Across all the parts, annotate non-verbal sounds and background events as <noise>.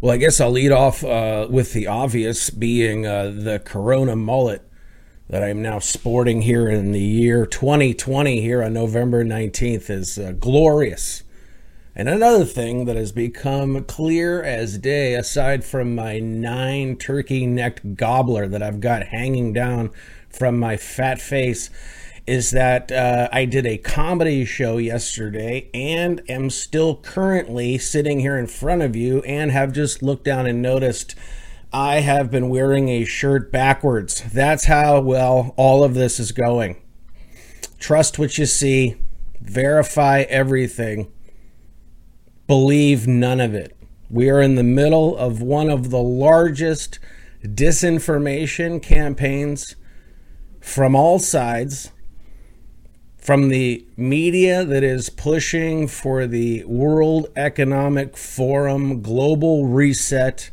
Well, I guess I'll lead off uh, with the obvious being uh, the Corona mullet that I'm now sporting here in the year 2020 here on November 19th is uh, glorious. And another thing that has become clear as day, aside from my nine turkey necked gobbler that I've got hanging down from my fat face, is that uh, I did a comedy show yesterday and am still currently sitting here in front of you and have just looked down and noticed I have been wearing a shirt backwards. That's how well all of this is going. Trust what you see, verify everything, believe none of it. We are in the middle of one of the largest disinformation campaigns from all sides from the media that is pushing for the World Economic Forum global reset,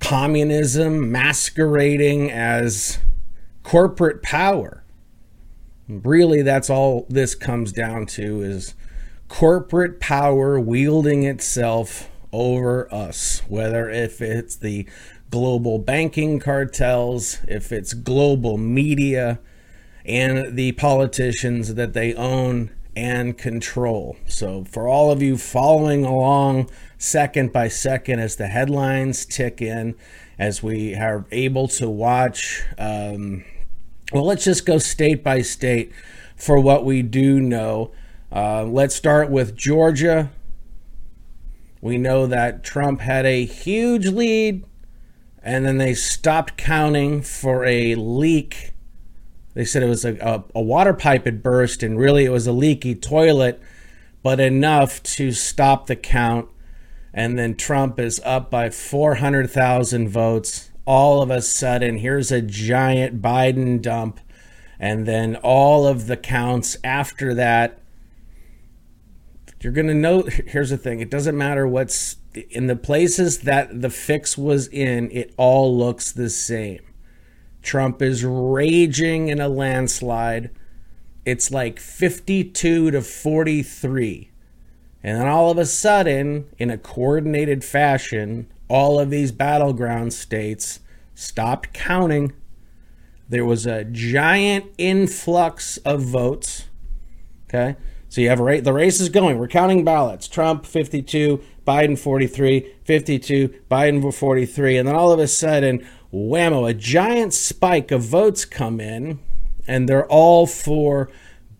communism masquerading as corporate power. Really, that's all this comes down to is corporate power wielding itself over us, whether if it's the global banking cartels, if it's global media, and the politicians that they own and control. So, for all of you following along second by second as the headlines tick in, as we are able to watch, um, well, let's just go state by state for what we do know. Uh, let's start with Georgia. We know that Trump had a huge lead, and then they stopped counting for a leak they said it was a, a, a water pipe had burst, and really it was a leaky toilet, but enough to stop the count. And then Trump is up by 400,000 votes. All of a sudden, here's a giant Biden dump. And then all of the counts after that, you're going to know. <laughs> Here's the thing it doesn't matter what's in the places that the fix was in, it all looks the same. Trump is raging in a landslide. It's like 52 to 43. And then all of a sudden, in a coordinated fashion, all of these battleground states stopped counting. There was a giant influx of votes. Okay. So you have a the race is going. We're counting ballots. Trump 52, Biden 43, 52, Biden 43. And then all of a sudden, whammo, a giant spike of votes come in, and they're all for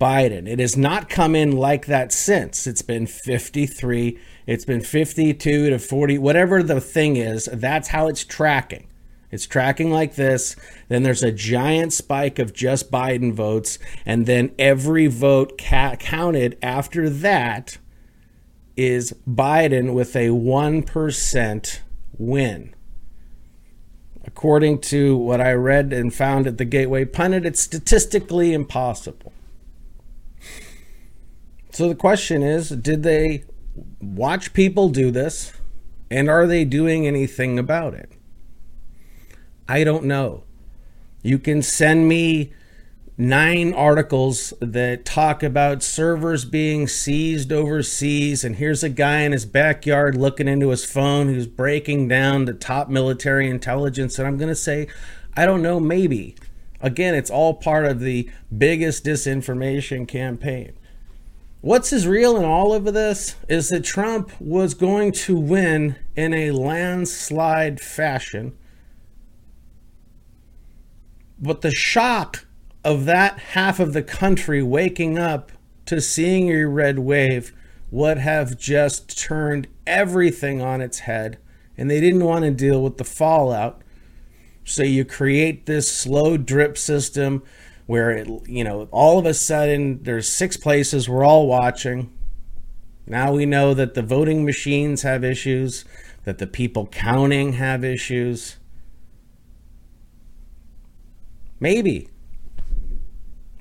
Biden. It has not come in like that since. It's been 53, it's been 52 to 40, whatever the thing is, that's how it's tracking. It's tracking like this. Then there's a giant spike of just Biden votes. And then every vote ca- counted after that is Biden with a 1% win. According to what I read and found at the Gateway Pundit, it's statistically impossible. So the question is did they watch people do this? And are they doing anything about it? I don't know. You can send me nine articles that talk about servers being seized overseas and here's a guy in his backyard looking into his phone who's breaking down the top military intelligence and i'm going to say i don't know maybe. Again it's all part of the biggest disinformation campaign. What's is real in all of this is that trump was going to win in a landslide fashion but the shock of that half of the country waking up to seeing a red wave would have just turned everything on its head and they didn't want to deal with the fallout. So you create this slow drip system where it you know all of a sudden there's six places we're all watching. Now we know that the voting machines have issues that the people counting have issues maybe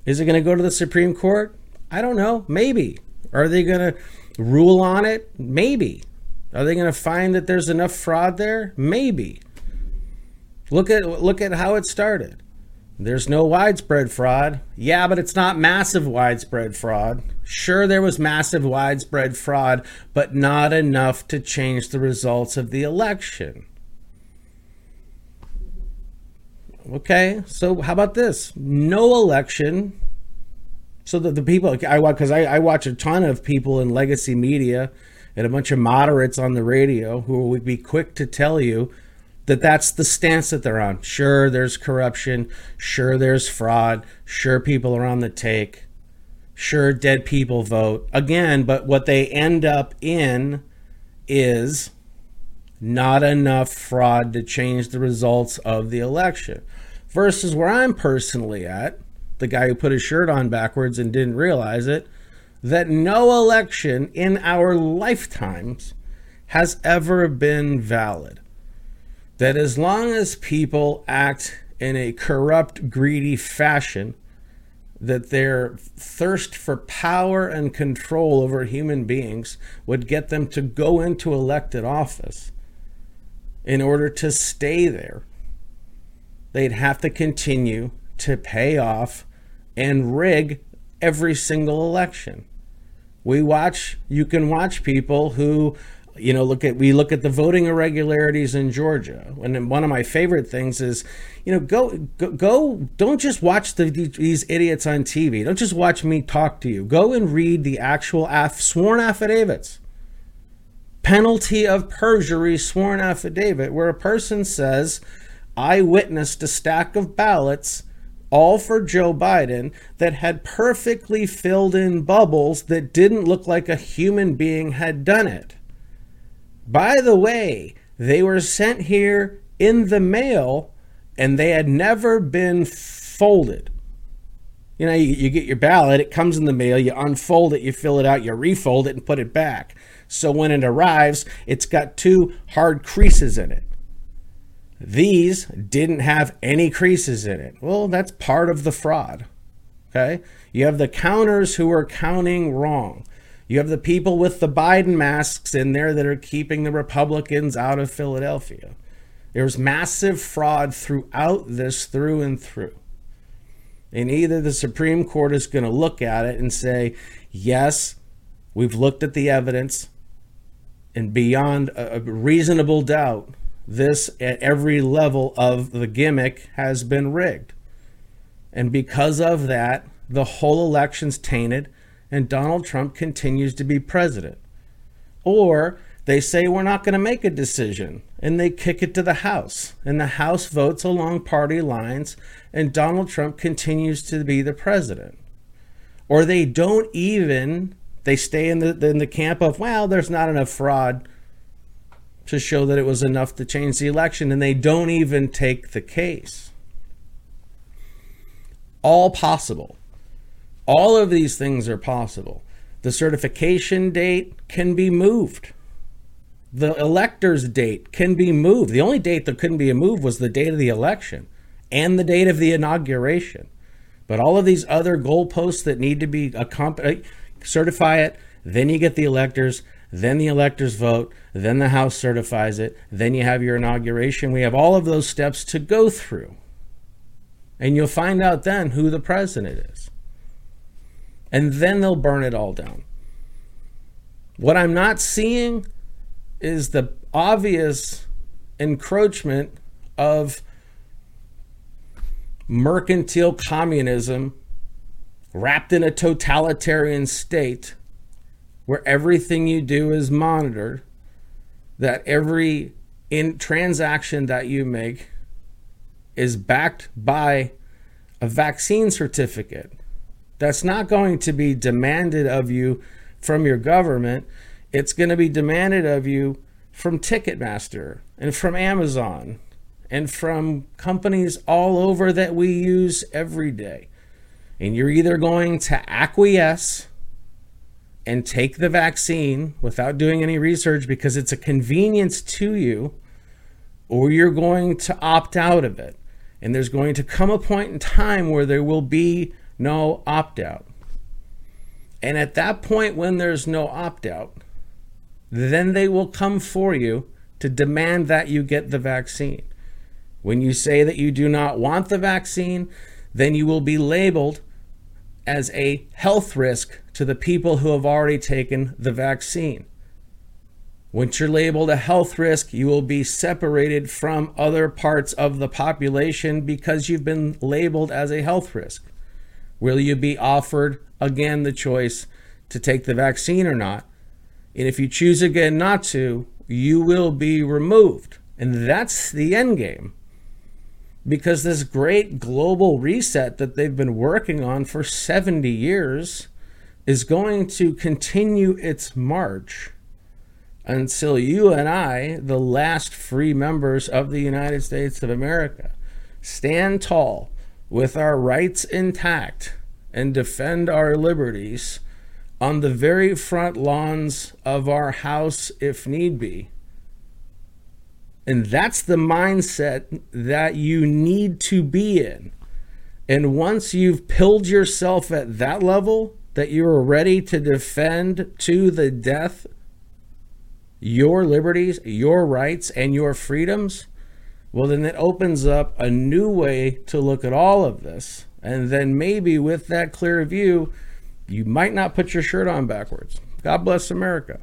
is it going to go to the Supreme Court? I don't know. Maybe. Are they going to rule on it? Maybe. Are they going to find that there's enough fraud there? Maybe. Look at look at how it started. There's no widespread fraud. Yeah, but it's not massive widespread fraud. Sure, there was massive widespread fraud, but not enough to change the results of the election. Okay, so how about this? No election. So that the people I watch because I, I watch a ton of people in legacy media and a bunch of moderates on the radio who would be quick to tell you that that's the stance that they're on. Sure, there's corruption. Sure, there's fraud. Sure, people are on the take. Sure, dead people vote. Again, but what they end up in is not enough fraud to change the results of the election. Versus where I'm personally at, the guy who put his shirt on backwards and didn't realize it, that no election in our lifetimes has ever been valid that as long as people act in a corrupt, greedy fashion, that their thirst for power and control over human beings would get them to go into elected office in order to stay there. They'd have to continue to pay off and rig every single election. We watch, you can watch people who you know look at we look at the voting irregularities in Georgia. And one of my favorite things is you know go go, go don't just watch the, these idiots on TV don't just watch me talk to you. Go and read the actual sworn affidavits. Penalty of perjury sworn affidavit where a person says I witnessed a stack of ballots all for Joe Biden that had perfectly filled in bubbles that didn't look like a human being had done it by the way, they were sent here in the mail and they had never been folded. You know, you, you, get your ballot, it comes in the mail, you unfold it, you fill it out, you refold it, and put it back. So when it arrives, it's got two hard creases in it. These didn't have any creases in it. Well, that's part of the fraud. Okay? You have the counters who are counting wrong. You have the people with the Biden masks in there that are keeping the Republicans out of Philadelphia. There's massive fraud throughout this, through and through. And either the Supreme Court is going to look at it and say, yes, we've looked at the evidence, and beyond a reasonable doubt, this at every level of the gimmick has been rigged. And because of that, the whole election's tainted and Donald Trump continues to be president. Or they say we're not going to make a decision and they kick it to the House and the House votes along party lines and Donald Trump continues to be the president. Or they don't even they stay in the in the camp of well there's not enough fraud to show that it was enough to change the election and they don't even take the case. All possible. All of these things are possible. The certification date can be moved. The elector's date can be moved. The only date that couldn't be moved was the date of the election and the date of the inauguration. But all of these other goalposts that need to be accomplished, uh, certify it, then you get the electors, then the electors vote, then the House certifies it, then you have your inauguration. We have all of those steps to go through. And you'll find out then who the president is and then they'll burn it all down. What I'm not seeing is the obvious encroachment of mercantile communism wrapped in a totalitarian state where everything you do is monitored, that every in transaction that you make is backed by a vaccine certificate that's not going to be demanded of you from your government. It's going to be demanded of you from Ticketmaster and from Amazon and from companies all over that we use every day. And you're either going to acquiesce and take the vaccine without doing any research because it's a convenience to you, or you're going to opt out of it. And there's going to come a point in time where there will be no opt out. And at that point, when there's no opt out, then they will come for you to demand that you get the vaccine. When you say that you do not want the vaccine, then you will be labeled as a health risk to the people who have already taken the vaccine. Once you're labeled a health risk, you will be separated from other parts of the population because you've been labeled as a health risk. Will you be offered again the choice to take the vaccine or not? And if you choose again not to, you will be removed. And that's the end game because this great global reset that they've been working on for 70 years is going to continue its march until you and I, the last free members of the United States of America, stand tall with our rights intact and defend our liberties on the very front lawns of our house if need be and that's the mindset that you need to be in. And once you've pilled yourself at that level, that you are ready to defend to the death your liberties, your rights, and your freedoms, well, then it opens up a new way to look at all of this. And then maybe with that clear view, you might not put your shirt on backwards. God bless America.